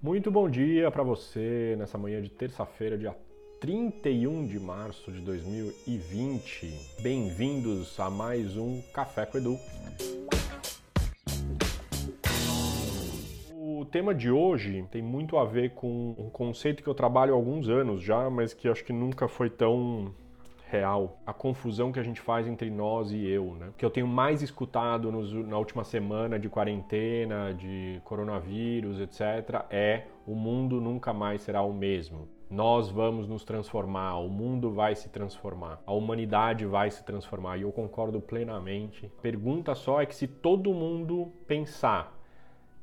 Muito bom dia para você nessa manhã de terça-feira, dia 31 de março de 2020. Bem-vindos a mais um Café com Edu. O tema de hoje tem muito a ver com um conceito que eu trabalho há alguns anos já, mas que acho que nunca foi tão real, a confusão que a gente faz entre nós e eu, né? Que eu tenho mais escutado nos, na última semana de quarentena, de coronavírus, etc., é o mundo nunca mais será o mesmo. Nós vamos nos transformar, o mundo vai se transformar, a humanidade vai se transformar e eu concordo plenamente. Pergunta só é que se todo mundo pensar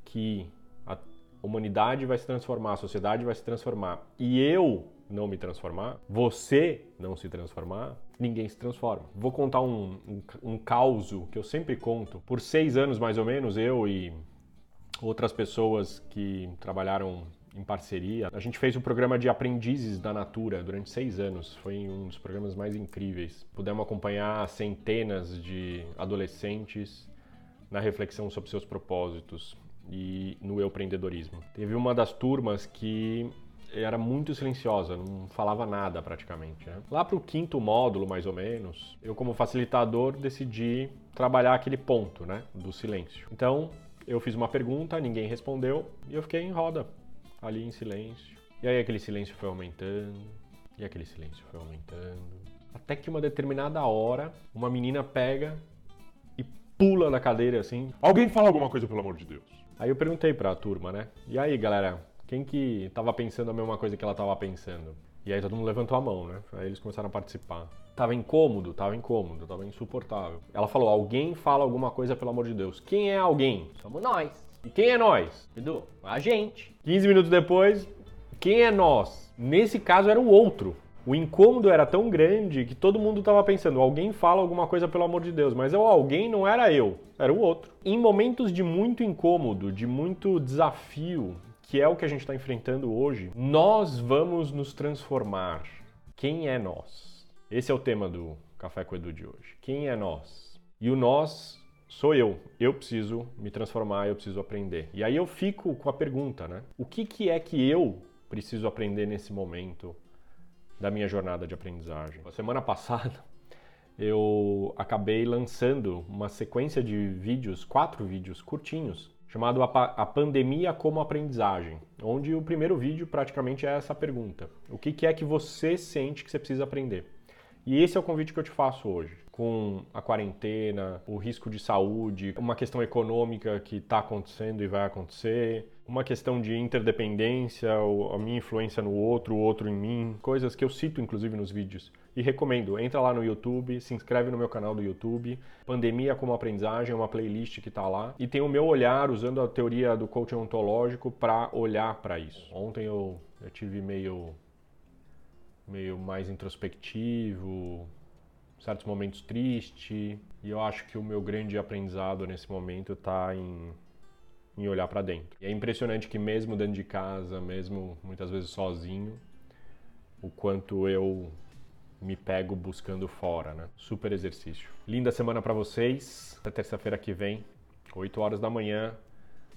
que a humanidade vai se transformar, a sociedade vai se transformar e eu não me transformar, você não se transformar, ninguém se transforma. Vou contar um, um, um caos que eu sempre conto. Por seis anos, mais ou menos, eu e outras pessoas que trabalharam em parceria. A gente fez o um programa de aprendizes da Natura durante seis anos. Foi um dos programas mais incríveis. Pudemos acompanhar centenas de adolescentes na reflexão sobre seus propósitos e no empreendedorismo. Teve uma das turmas que era muito silenciosa, não falava nada praticamente. Né? Lá para o quinto módulo, mais ou menos, eu como facilitador decidi trabalhar aquele ponto, né, do silêncio. Então eu fiz uma pergunta, ninguém respondeu e eu fiquei em roda, ali em silêncio. E aí aquele silêncio foi aumentando, e aquele silêncio foi aumentando, até que uma determinada hora uma menina pega e pula da cadeira assim. Alguém fala alguma coisa pelo amor de Deus. Aí eu perguntei para a turma, né? E aí, galera, quem que estava pensando a mesma coisa que ela estava pensando? E aí todo mundo levantou a mão, né? Aí eles começaram a participar. Tava incômodo, tava incômodo, tava insuportável. Ela falou: alguém fala alguma coisa, pelo amor de Deus. Quem é alguém? Somos nós. E quem é nós? Edu, a gente. 15 minutos depois, quem é nós? Nesse caso era o outro. O incômodo era tão grande que todo mundo estava pensando: alguém fala alguma coisa, pelo amor de Deus. Mas o alguém não era eu, era o outro. Em momentos de muito incômodo, de muito desafio, que é o que a gente está enfrentando hoje, nós vamos nos transformar. Quem é nós? Esse é o tema do Café com Edu de hoje. Quem é nós? E o nós sou eu. Eu preciso me transformar, eu preciso aprender. E aí eu fico com a pergunta, né? O que, que é que eu preciso aprender nesse momento da minha jornada de aprendizagem? A semana passada eu acabei lançando uma sequência de vídeos, quatro vídeos curtinhos, chamado A Pandemia como Aprendizagem, onde o primeiro vídeo praticamente é essa pergunta: O que é que você sente que você precisa aprender? E esse é o convite que eu te faço hoje. Com a quarentena, o risco de saúde, uma questão econômica que está acontecendo e vai acontecer, uma questão de interdependência, a minha influência no outro, o outro em mim, coisas que eu cito inclusive nos vídeos. E recomendo, entra lá no YouTube, se inscreve no meu canal do YouTube, Pandemia como Aprendizagem, é uma playlist que está lá. E tem o meu olhar usando a teoria do coaching ontológico para olhar para isso. Ontem eu, eu tive meio meio mais introspectivo, certos momentos triste, e eu acho que o meu grande aprendizado nesse momento está em, em olhar para dentro. E é impressionante que mesmo dentro de casa, mesmo muitas vezes sozinho, o quanto eu me pego buscando fora, né? Super exercício. Linda semana para vocês. Até terça-feira que vem, 8 horas da manhã,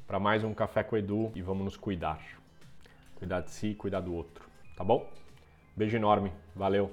para mais um café com o Edu e vamos nos cuidar. Cuidar de si, cuidar do outro, tá bom? Beijo enorme, valeu!